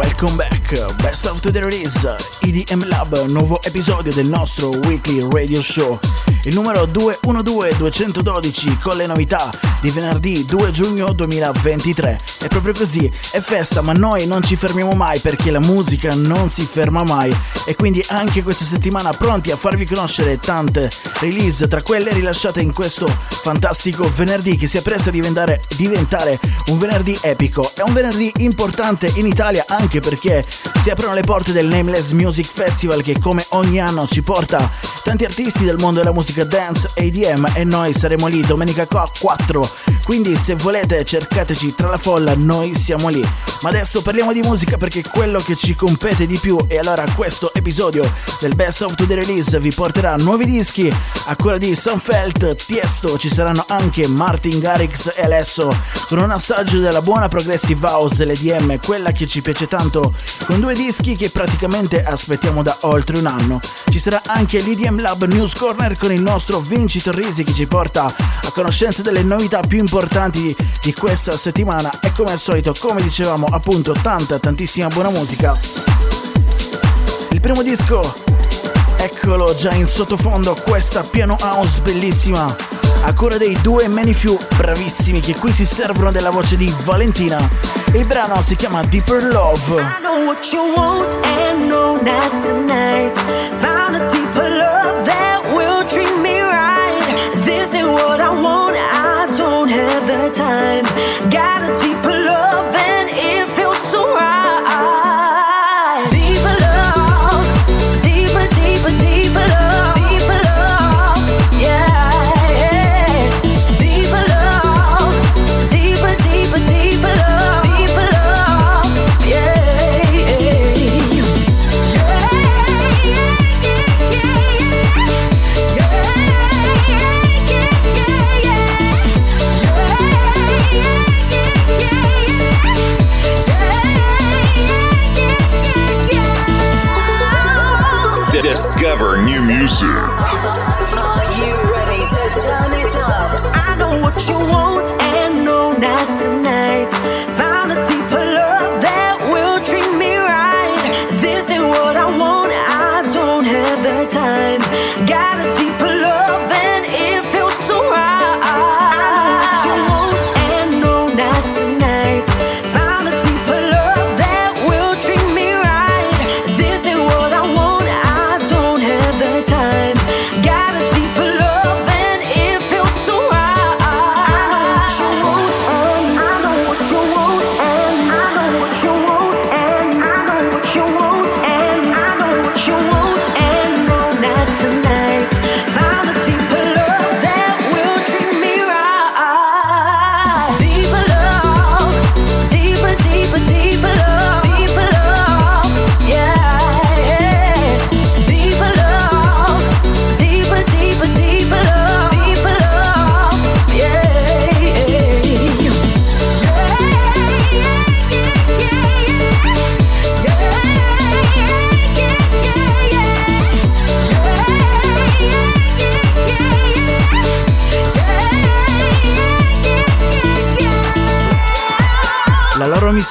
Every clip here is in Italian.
welcome back. Best of the release, EDM Lab, nuovo episodio del nostro weekly radio show. Il numero 212-212 con le novità di venerdì 2 giugno 2023. È proprio così, è festa, ma noi non ci fermiamo mai perché la musica non si ferma mai. E quindi anche questa settimana pronti a farvi conoscere tante release tra quelle rilasciate in questo fantastico venerdì che si appresta a diventare, diventare un venerdì epico. È un venerdì importante in Italia anche perché si aprono le porte del Nameless Music Festival che come ogni anno ci porta tanti artisti del mondo della musica dance e EDM e noi saremo lì domenica 4. Quindi se volete cercateci tra la folla, noi siamo lì. Ma adesso parliamo di musica perché è quello che ci compete di più e allora questo episodio del Best of the Release vi porterà nuovi dischi a quella di Sunfelt, Tiesto, ci saranno anche Martin Garrix e Alesso con un assaggio della buona progressive house l'EDM, quella che ci piace tanto, con due dischi che praticamente aspettiamo da oltre un anno. Ci sarà anche l'EDM Lab News Corner con il nostro Vinci Torrisi che ci porta a conoscenza delle novità più importanti di questa settimana e come al solito, come dicevamo, appunto tanta tantissima buona musica. Il primo disco, eccolo già in sottofondo, questa piano house bellissima, a cura dei due Many Few bravissimi che qui si servono della voce di Valentina. Il brano si chiama Deeper Love. I know what you want and no, not tonight. Found a deeper love that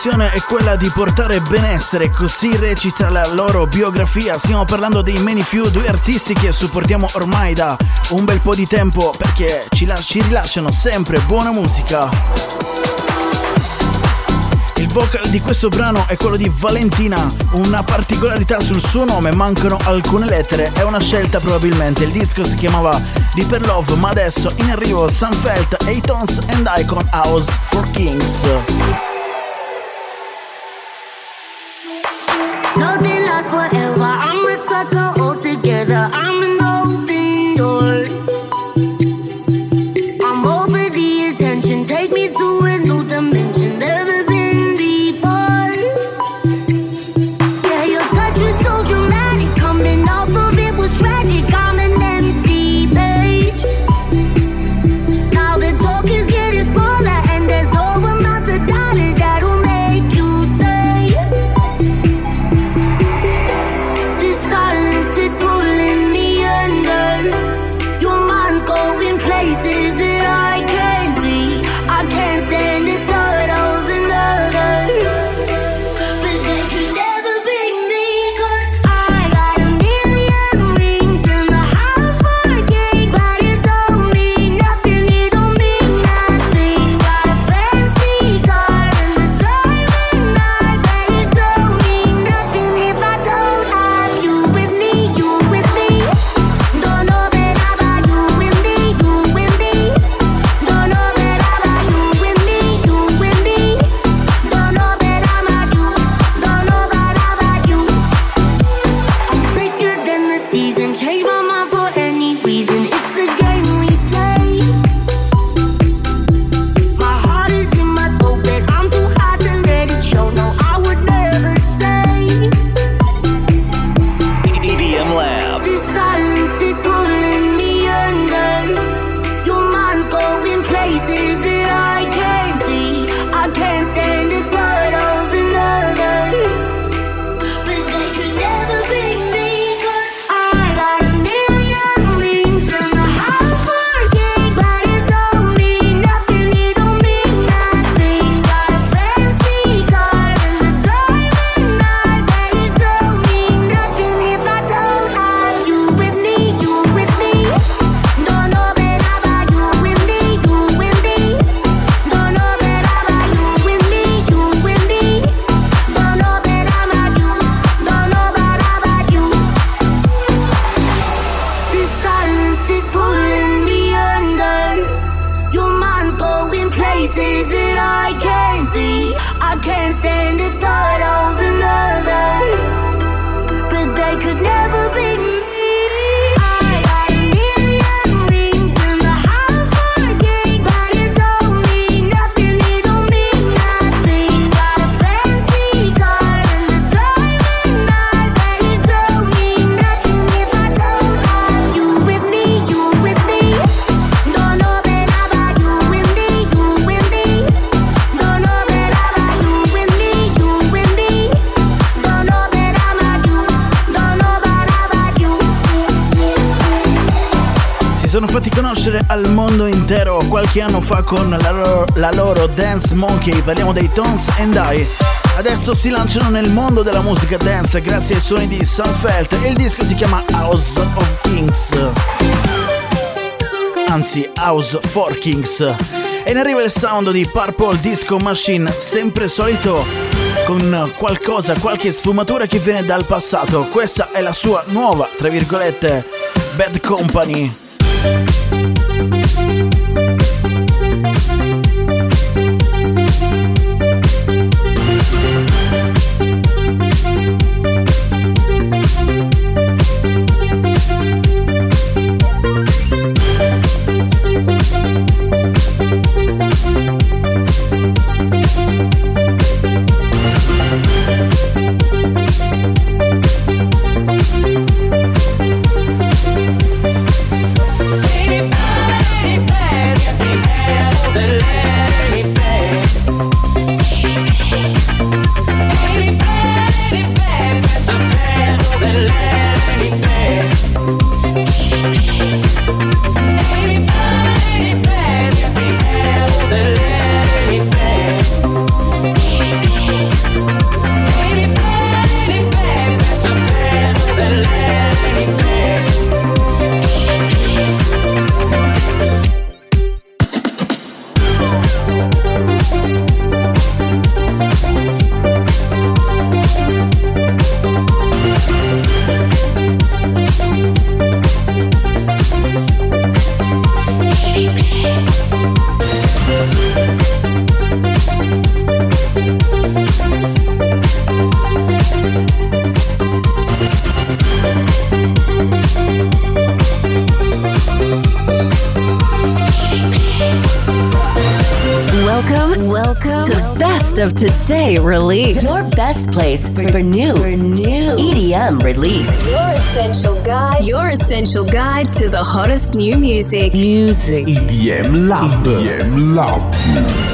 missione è quella di portare benessere, così recita la loro biografia. Stiamo parlando dei Many Few, due artisti che supportiamo ormai da un bel po' di tempo perché ci, la- ci rilasciano sempre buona musica. Il vocal di questo brano è quello di Valentina, una particolarità sul suo nome, mancano alcune lettere, è una scelta probabilmente, il disco si chiamava Deeper Love, ma adesso in arrivo Sunfelt, Atones and Icon House for Kings. what else mondo intero qualche anno fa con la loro, la loro Dance Monkey, parliamo dei Tones and I. Adesso si lanciano nel mondo della musica dance grazie ai suoni di Sunfelt e il disco si chiama House of Kings. Anzi, House for Kings. E in arriva il sound di Purple Disco Machine, sempre solito con qualcosa, qualche sfumatura che viene dal passato. Questa è la sua nuova, tra virgolette, Bad Company. Of Today release. Your best place for, for new, for new EDM release. Your essential guide. Your essential guide to the hottest new music. Music. EDM Lab. EDM Lab.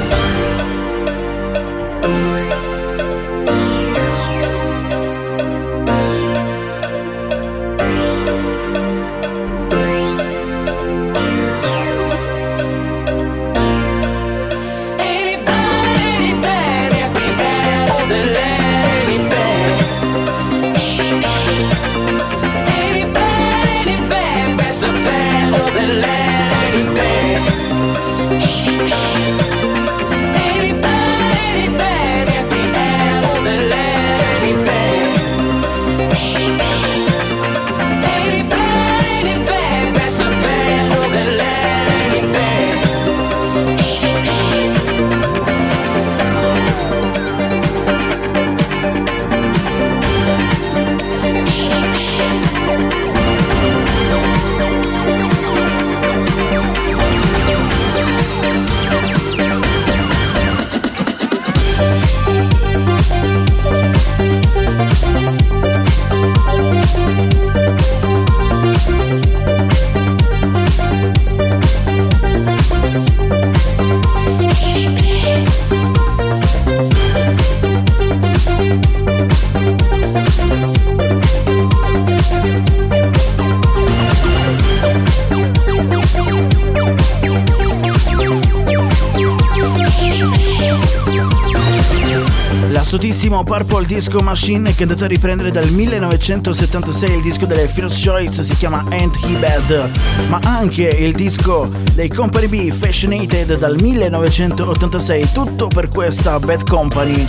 Purple Disco Machine che è andato a riprendere dal 1976 il disco delle First Choice si chiama Ain't He Bad, ma anche il disco dei Company B Fashionated dal 1986, tutto per questa Bad Company.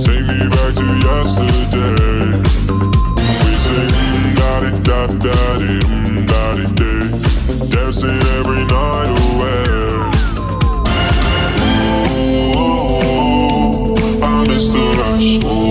Take me back to the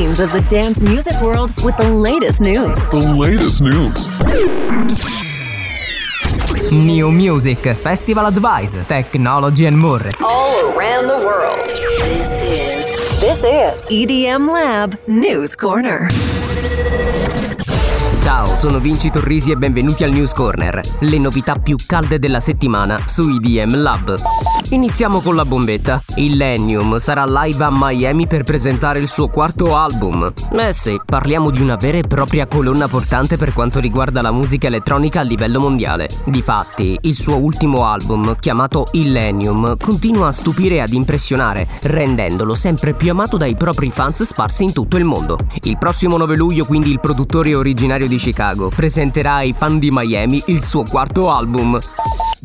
scenes of the dance music world with the latest news. The latest news. New Music, Festival Advice, Technology and more. All around the world. This is this is EDM Lab News Corner. Ciao, sono Vinci Torrisi e benvenuti al News Corner, le novità più calde della settimana su IDM Lab. Iniziamo con la bombetta. Illenium sarà live a Miami per presentare il suo quarto album. Eh sì, parliamo di una vera e propria colonna portante per quanto riguarda la musica elettronica a livello mondiale. Difatti, il suo ultimo album, chiamato Illenium, continua a stupire e ad impressionare, rendendolo sempre più amato dai propri fans sparsi in tutto il mondo. Il prossimo 9 luglio, quindi, il produttore originario di Chicago presenterà ai fan di Miami il suo quarto album.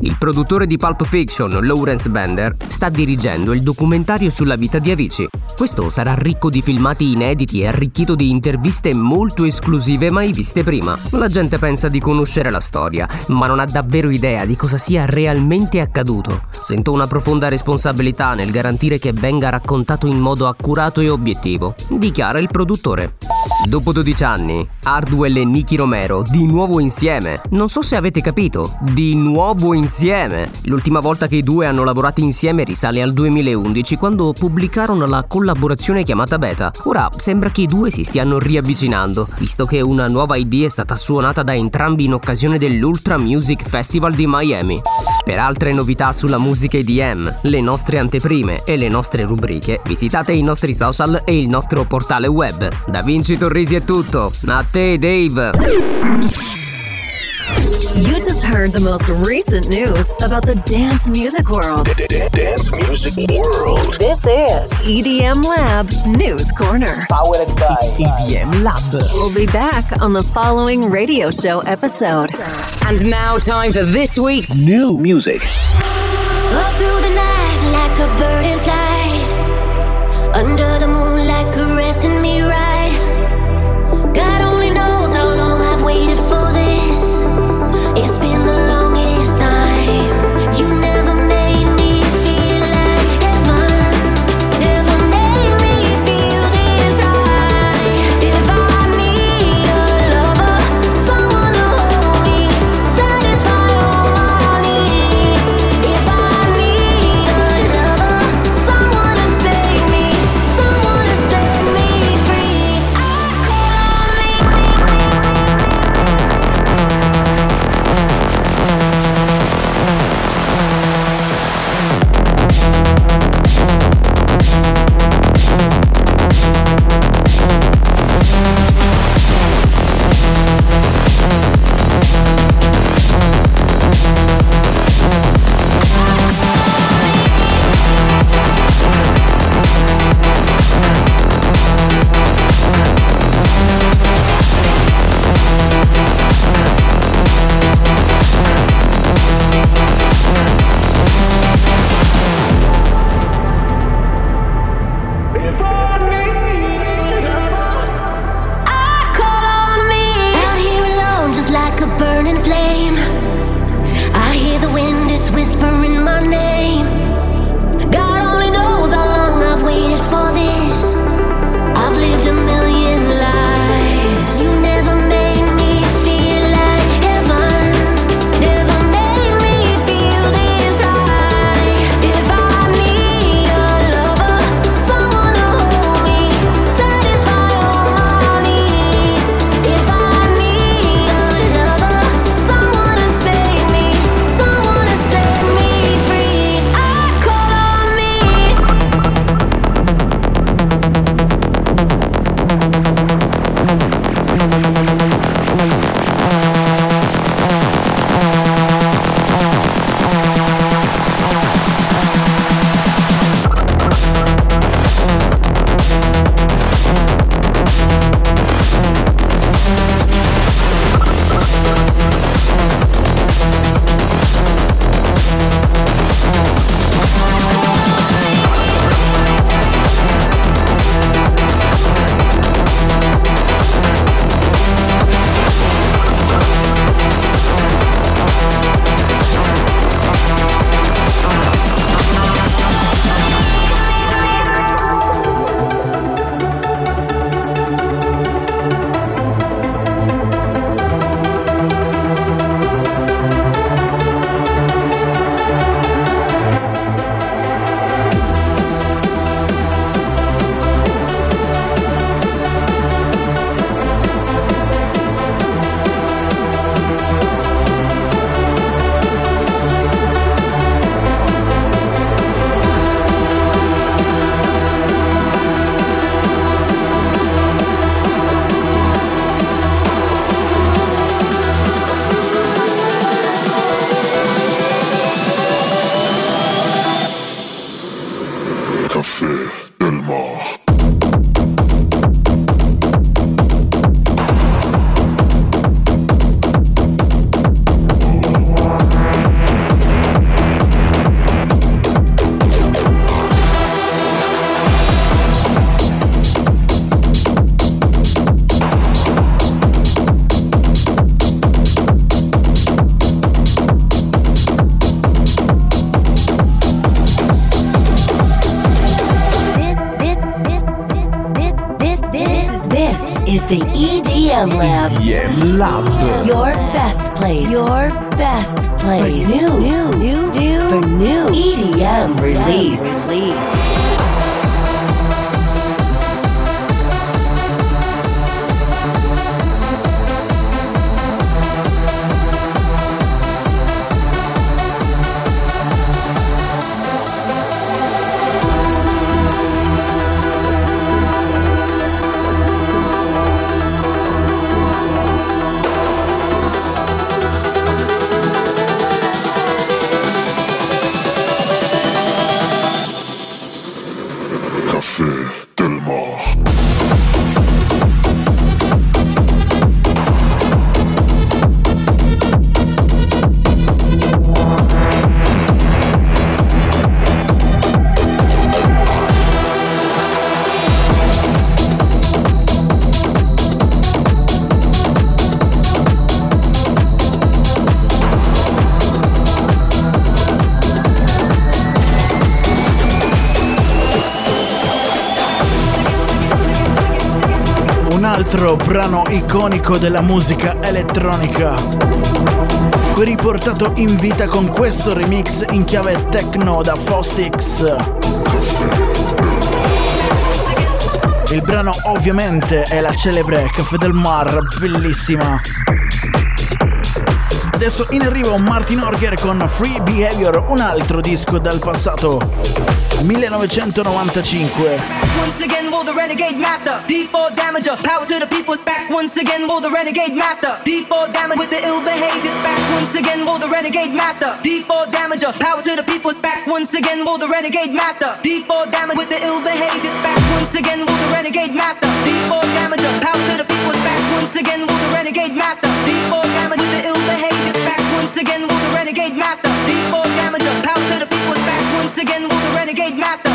Il produttore di Pulp Fiction, Lawrence Bender, sta dirigendo il documentario sulla vita di Avicii. Questo sarà ricco di filmati inediti e arricchito di interviste molto esclusive mai viste prima. La gente pensa di conoscere la storia, ma non ha davvero idea di cosa sia realmente accaduto. Sento una profonda responsabilità nel garantire che venga raccontato in modo accurato e obiettivo, dichiara il produttore. Dopo 12 anni, Hardwell e Nicky Romero di nuovo insieme. Non so se avete capito, di nuovo insieme. L'ultima volta che i due hanno lavorato insieme risale al 2011 quando pubblicarono la collaborazione chiamata Beta. Ora sembra che i due si stiano riavvicinando, visto che una nuova ID è stata suonata da entrambi in occasione dell'Ultra Music Festival di Miami. Per altre novità sulla musica EDM, le nostre anteprime e le nostre rubriche, visitate i nostri social e il nostro portale web. Da Vinci Torrisi è tutto, a te Dave! You just heard the most recent news about the dance music world. Dance music world. This is EDM Lab News Corner. Powered by EDM Lab. We'll be back on the following radio show episode. And now, time for this week's New music. Up through the night like a bird in flight. Under the brano iconico della musica elettronica. Qui riportato in vita con questo remix in chiave techno da Fostix. Il brano ovviamente è la celebre Caffè del Mar, bellissima. Adesso in arrivo Martin Orger con Free Behavior, un altro disco dal passato. 1995. Once again, will the renegade master, D4 damager, power to the people Once again, will the renegade master, D4 damage with the ill behavior back. Once again, will the renegade master, D4 damager, power to the people back. Once again, will the renegade master, D4 damage with the ill behavior back. Once again, will the renegade master, D4 damager, power to the people back. Once again, will the renegade master, D4 damage with the ill behavior back. Once again, will the renegade master, D4 damager, power to the people back. Once again, will the renegade master.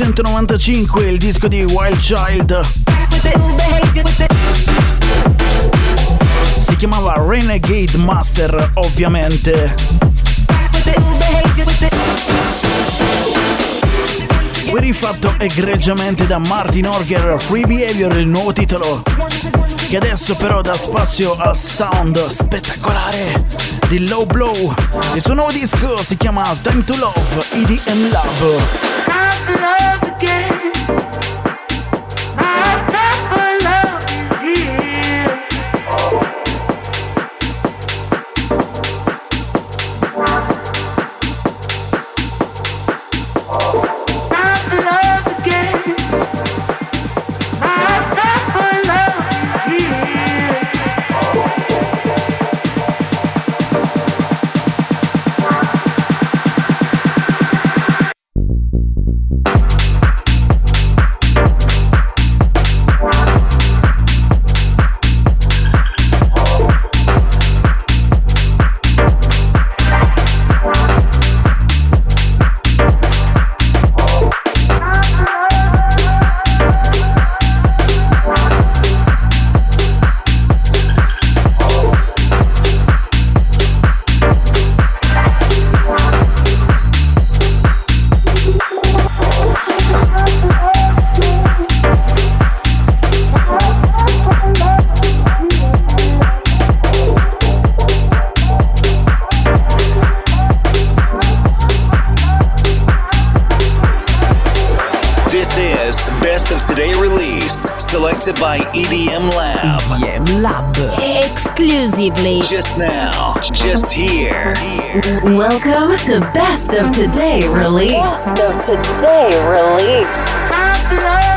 1995 il disco di Wild Child. Si chiamava Renegade Master, ovviamente. Qui rifatto egregiamente da Martin Orger, Free Behavior, il nuovo titolo, che adesso però dà spazio al sound spettacolare di Low Blow. Il suo nuovo disco si chiama Time to Love, EDM Love. I've love again. presented by EDM Lab. EDM Lab. Exclusively. Just now. Just here. Welcome to Best of Today Release. Best of Today Release.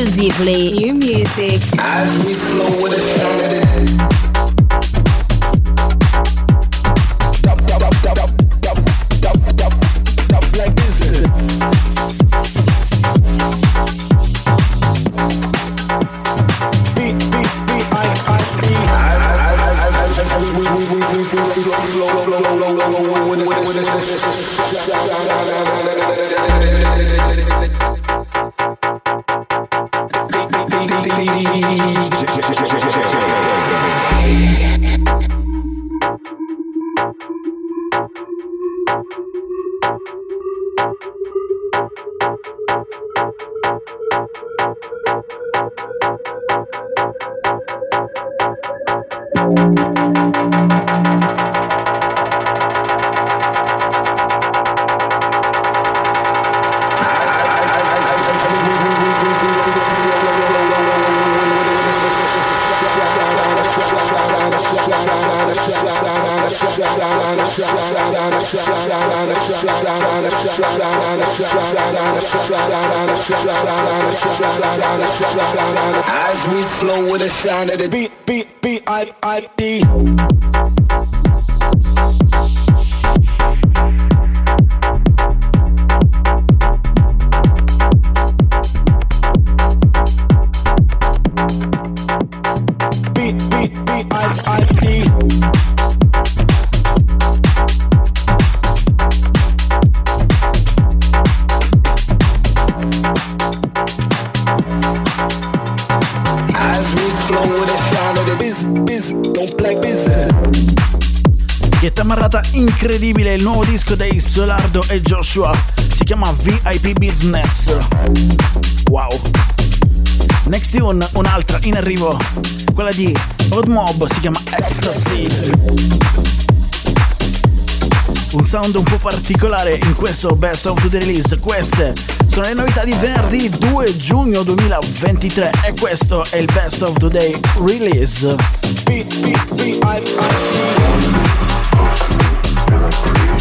exclusively new music. flow with the sound of the beat. Disco dei Solardo e Joshua. Si chiama VIP Business. Wow. Next tune, un'altra in arrivo, quella di Odd Mob, si chiama Ecstasy. Un sound un po' particolare in questo Best of the Release. Queste sono le novità di venerdì 2 giugno 2023 e questo è il Best of the Day Release. Beat, beat, beat, I, Questa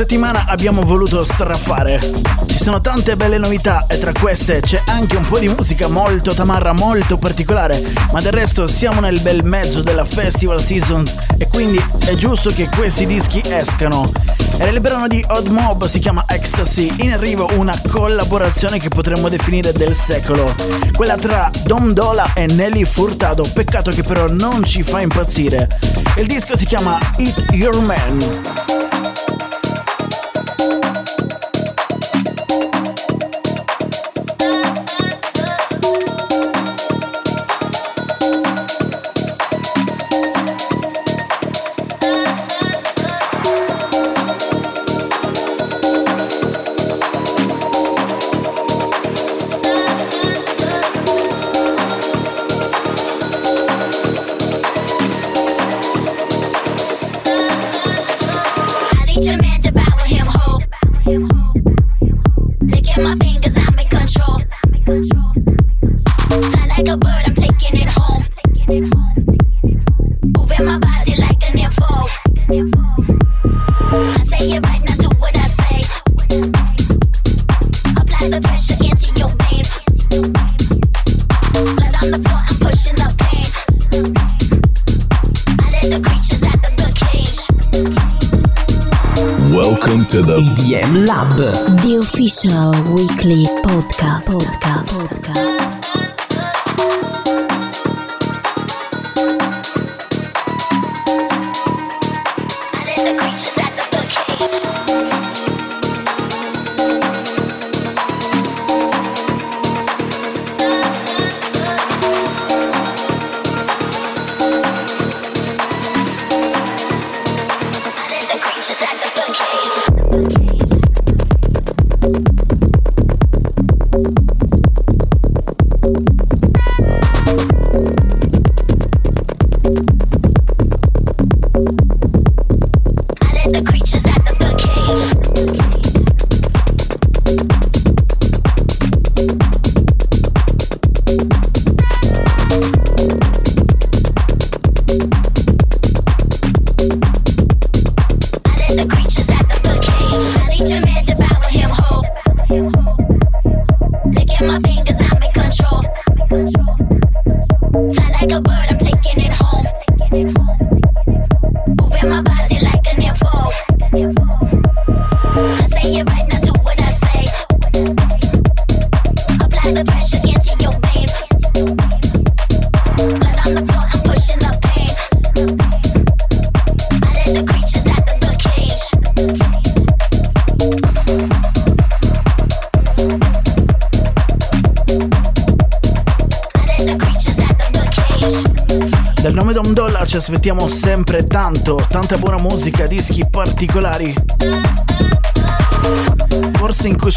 settimana abbiamo voluto strafare. Ci sono tante belle novità e tra queste c'è anche un po' di musica molto tamarra, molto particolare, ma del resto siamo nel bel mezzo della festival season e quindi è giusto che questi dischi escano. Era il brano di Odd Mob, si chiama Ecstasy, in arrivo una collaborazione che potremmo definire del secolo, quella tra Dom Dola e Nelly Furtado, peccato che però non ci fa impazzire. Il disco si chiama Eat Your Man.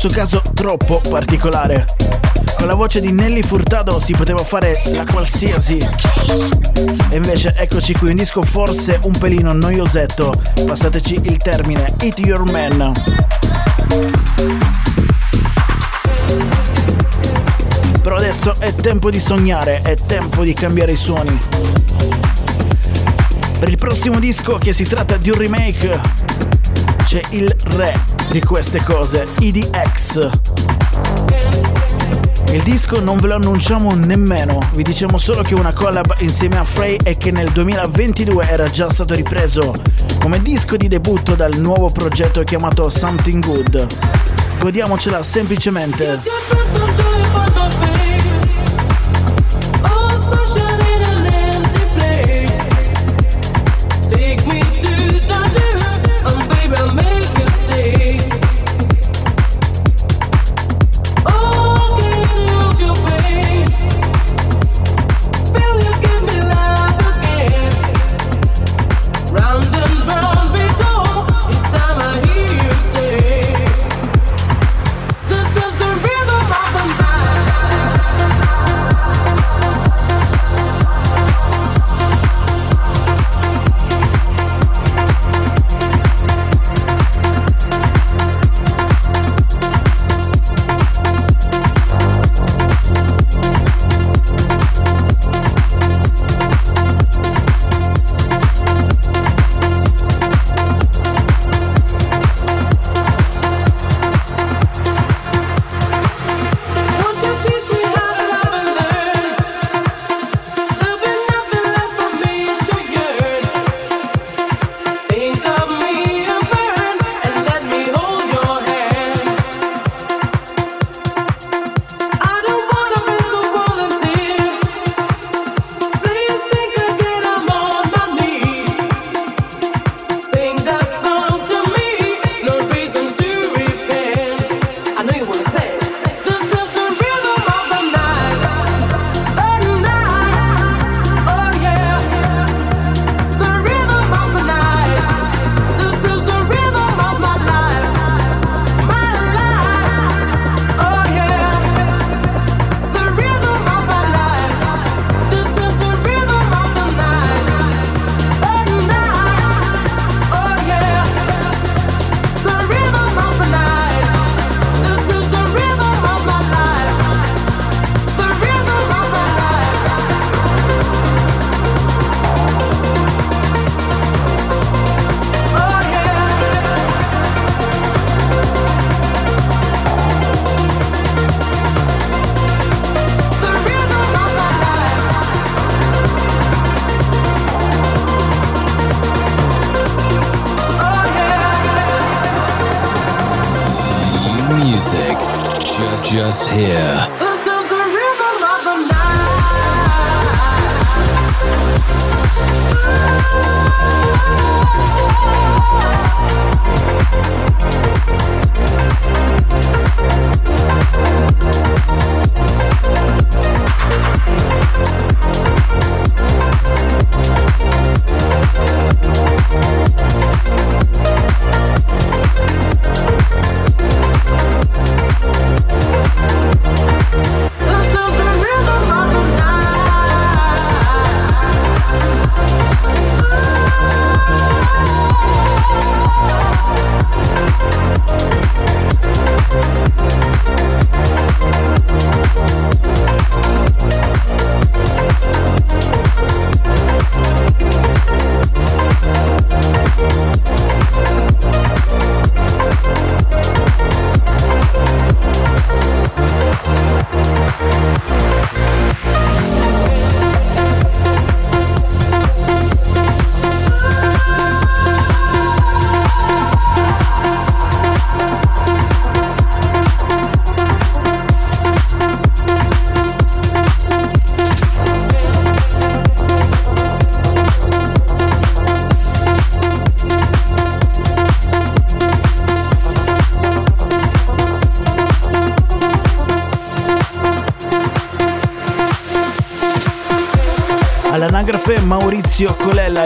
Questo caso troppo particolare. Con la voce di Nelly Furtado si poteva fare la qualsiasi. E invece eccoci qui, un disco forse un pelino noiosetto. Passateci il termine, Eat Your Man. Però adesso è tempo di sognare, è tempo di cambiare i suoni. Per il prossimo disco, che si tratta di un remake, c'è il re di queste cose, EDX. Il disco non ve lo annunciamo nemmeno, vi diciamo solo che una collab insieme a Frey e che nel 2022 era già stato ripreso come disco di debutto dal nuovo progetto chiamato Something Good. Godiamocela semplicemente.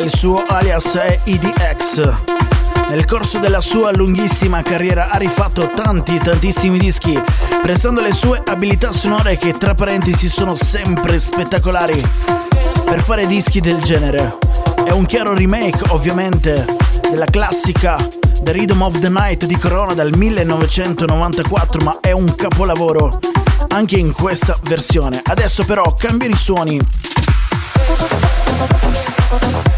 Il suo alias è IDX. Nel corso della sua lunghissima carriera ha rifatto tanti tantissimi dischi, prestando le sue abilità sonore che tra parentesi sono sempre spettacolari per fare dischi del genere. È un chiaro remake ovviamente della classica The Rhythm of the Night di Corona dal 1994, ma è un capolavoro anche in questa versione. Adesso però cambiano i suoni.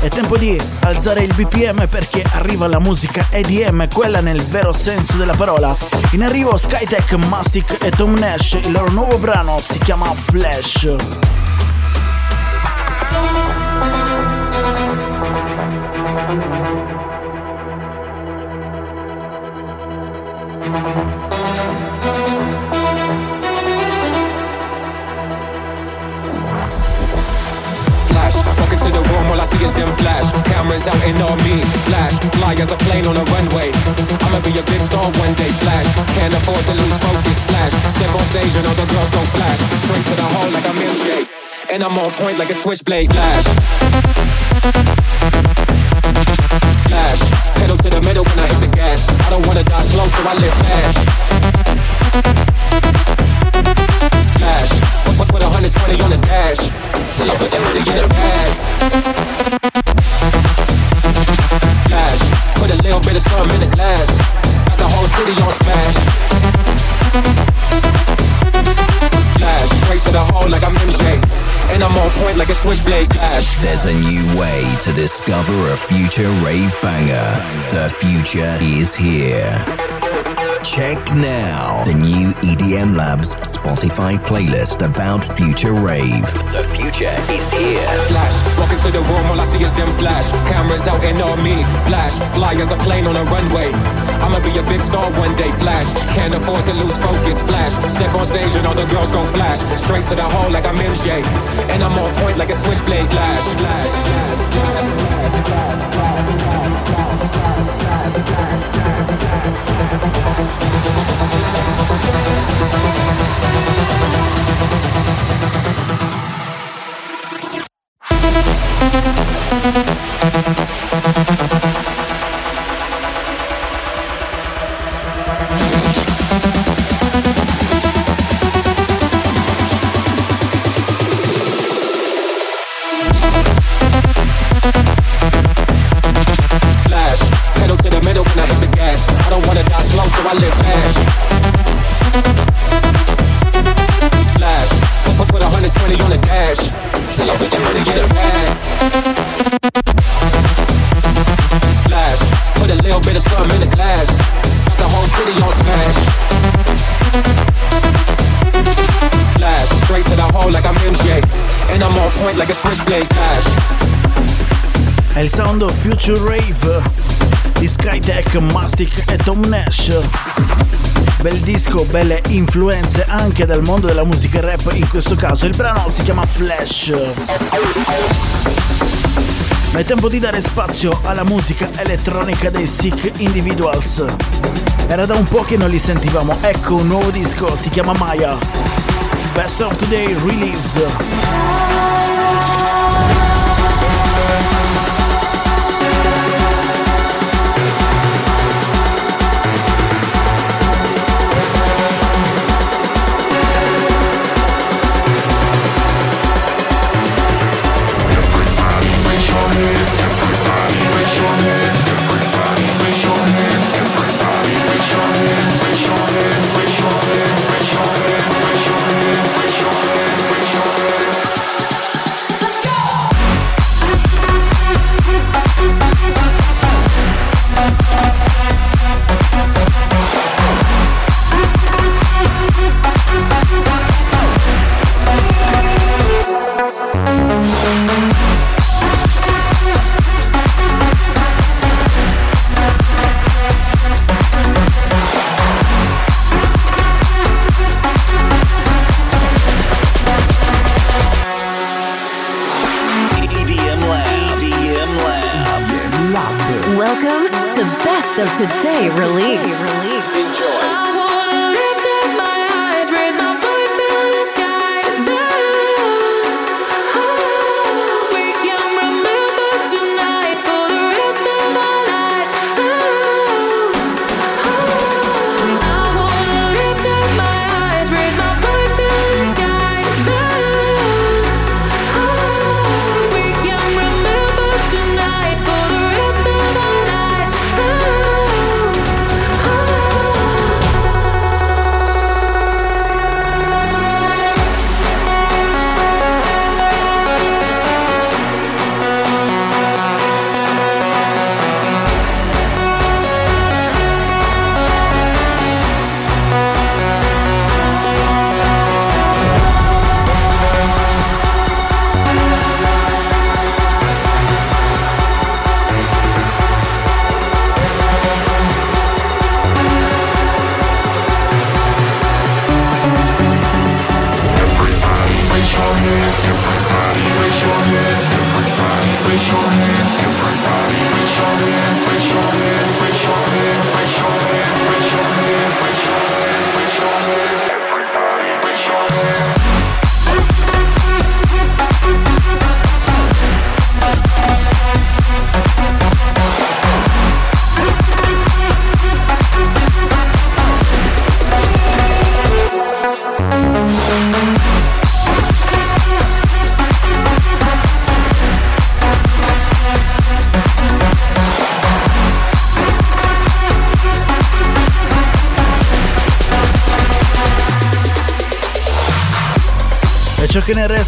È tempo di alzare il BPM perché arriva la musica EDM, quella nel vero senso della parola. In arrivo Skytech, Mastic e Tom Nash, il loro nuovo brano si chiama Flash. Them flash. Cameras out in on me, flash. Fly as a plane on a runway. I'ma be a big star one day, flash. Can't afford to lose focus, flash. Step on stage and all the girls go flash. Straight to the hole like I'm MJ. And I'm on point like a switchblade, flash. Flash, pedal to the middle when. I discover a future rave banger. The future is here. Check now the new EDM Labs Spotify playlist about future rave. The future is here. Flash, walk into the room, all I see is them flash. Cameras out and on me, flash. Fly as a plane on a runway. I'ma be a big star one day, flash. Can't afford to lose focus, flash. Step on stage and all the girls go flash. Straight to the hole like I'm MJ. And I'm on point like a switchblade, flash. Flash, È il sound Future Rave di Skytech, Mastic e Tom Nash. Bel disco, belle influenze anche dal mondo della musica rap, in questo caso il brano si chiama Flash. Ma è tempo di dare spazio alla musica elettronica dei Sick Individuals. Era da un po' che non li sentivamo, ecco un nuovo disco, si chiama Maya. Best of Today Release.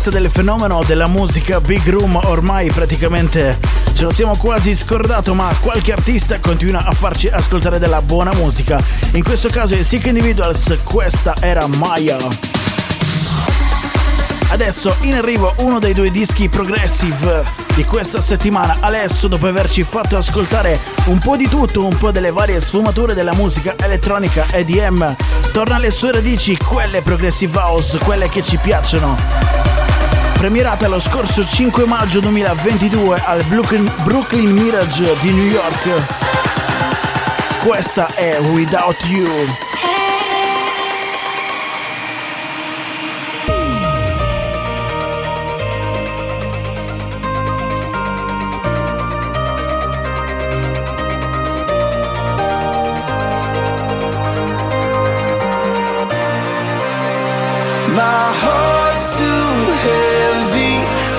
Resta del fenomeno della musica Big Room ormai praticamente ce lo siamo quasi scordato ma qualche artista continua a farci ascoltare della buona musica. In questo caso i Sick Individuals, questa era Maya. Adesso in arrivo uno dei due dischi progressive di questa settimana. Adesso, dopo averci fatto ascoltare un po' di tutto, un po' delle varie sfumature della musica elettronica EDM, torna alle sue radici, quelle progressive house, quelle che ci piacciono premierata lo scorso 5 maggio 2022 al Brooklyn, Brooklyn Mirage di New York. Questa è Without You. My heart's too heavy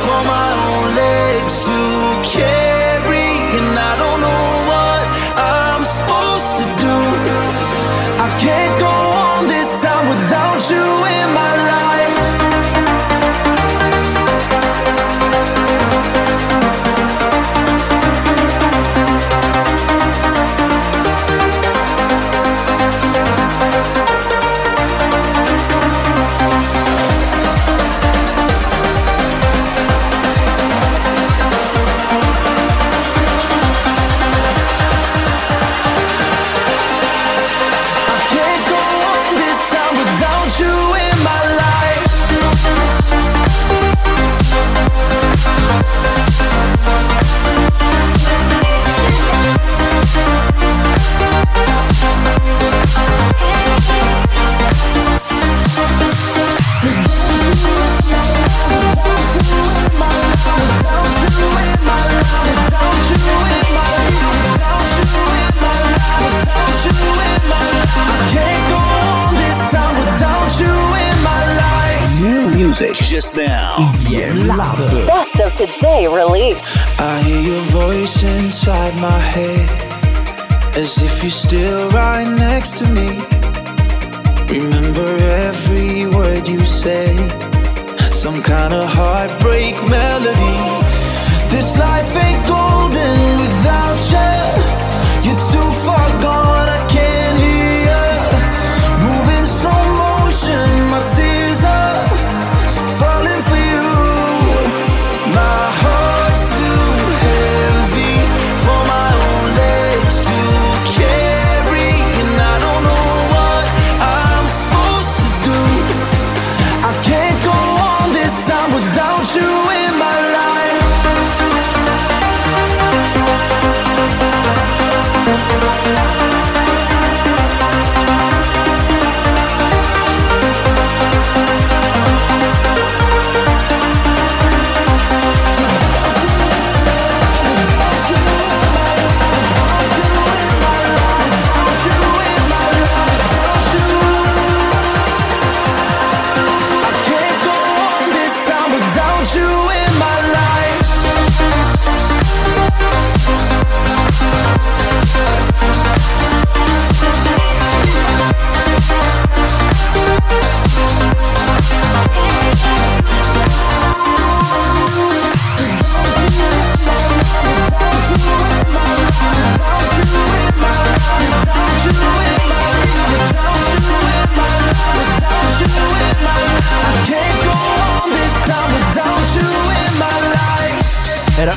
for my own legs to carry. Music just now. EDM Lab. Best of today release. I hear your voice inside my head, as if you're still right next to me. Remember every word you say, some kind of heartbreak melody. This life ain't golden without you. You're too far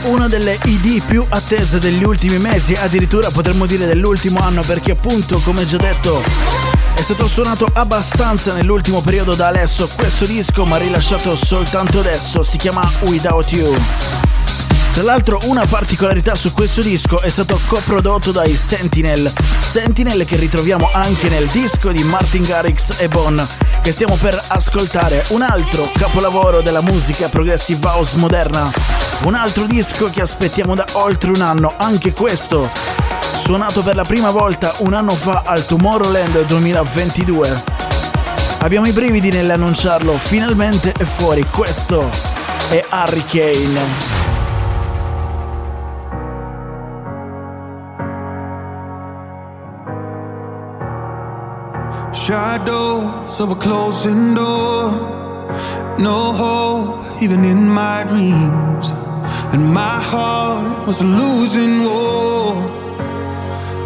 una delle ID più attese degli ultimi mesi, addirittura potremmo dire dell'ultimo anno, perché appunto, come già detto, è stato suonato abbastanza nell'ultimo periodo da Alesso questo disco, ma rilasciato soltanto adesso, si chiama Without You. Tra l'altro una particolarità su questo disco è stato coprodotto dai Sentinel, Sentinel che ritroviamo anche nel disco di Martin Garrix e Bon, che stiamo per ascoltare, un altro capolavoro della musica progressive house moderna, un altro disco che aspettiamo da oltre un anno, anche questo, suonato per la prima volta un anno fa al Tomorrowland 2022. Abbiamo i brividi nell'annunciarlo, finalmente è fuori, questo. È Hurricane. Shadows of a closing door. No hope, even in my dreams. And my heart was a losing war.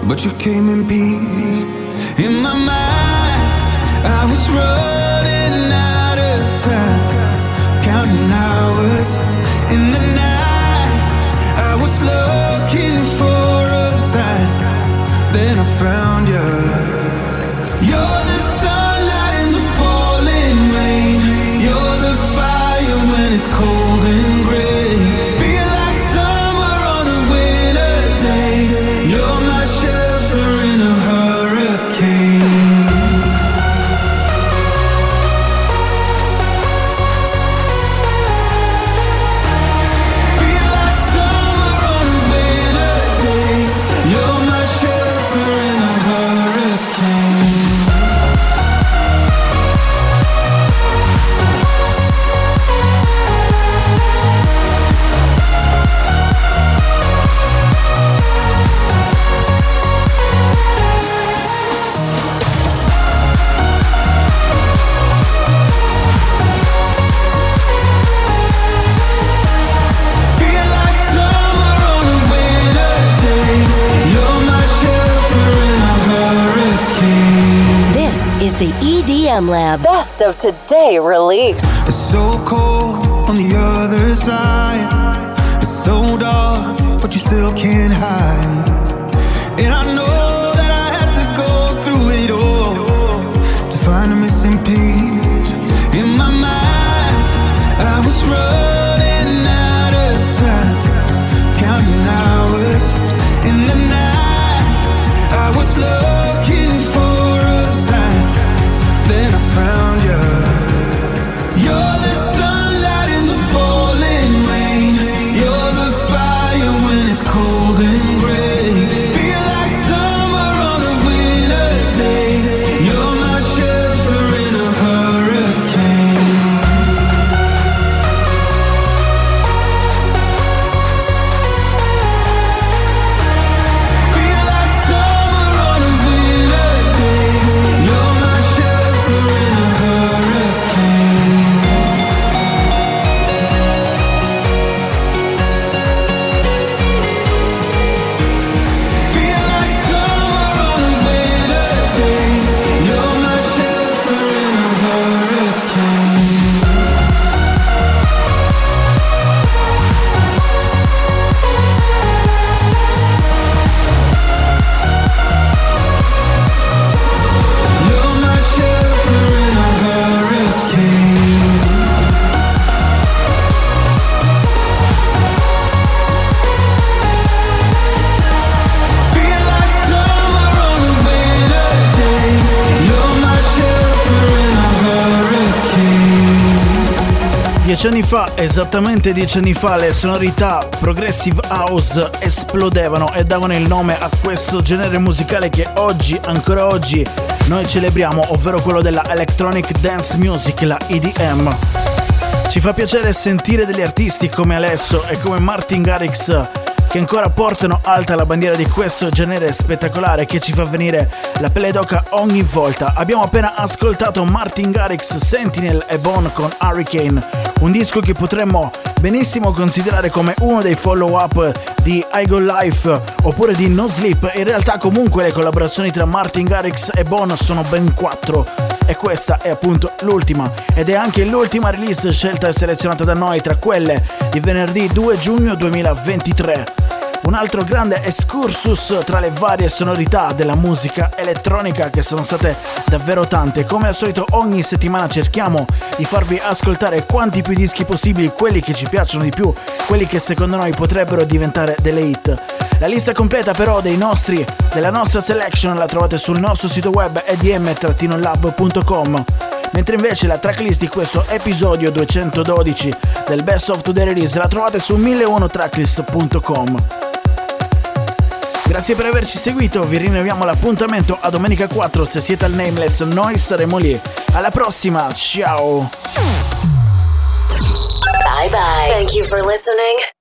But you came in peace. In my mind, I was running out of time. Counting hours in the night. I was looking for a sign. Then I found it's cold Lab. Best of today release. It's so cold Dieci anni fa, esattamente dieci anni fa, le sonorità progressive house esplodevano e davano il nome a questo genere musicale che oggi, ancora oggi, noi celebriamo, ovvero quello della electronic dance music, la EDM. Ci fa piacere sentire degli artisti come Alesso e come Martin Garrix che ancora portano alta la bandiera di questo genere spettacolare che ci fa venire la pelle d'oca ogni volta. Abbiamo appena ascoltato Martin Garrix, Sentinel e Bone con Hurricane, un disco che potremmo benissimo considerare come uno dei follow-up di I Go Life oppure di No Sleep. In realtà comunque le collaborazioni tra Martin Garrix e Bone sono ben quattro e questa è appunto l'ultima. Ed è anche l'ultima release scelta e selezionata da noi tra quelle di venerdì 2 giugno 2023 un altro grande excursus tra le varie sonorità della musica elettronica che sono state davvero tante. Come al solito ogni settimana cerchiamo di farvi ascoltare quanti più dischi possibili, quelli che ci piacciono di più, quelli che secondo noi potrebbero diventare delle hit. La lista completa però dei nostri, della nostra selection la trovate sul nostro sito web edm-lab.com mentre invece la tracklist di questo episodio 212 del Best of Today Release la trovate su 1001tracklist.com. Grazie per averci seguito, vi rinnoviamo l'appuntamento a domenica 4 se siete al Nameless, noi saremo lì. Alla prossima, ciao! Bye bye. Thank you for listening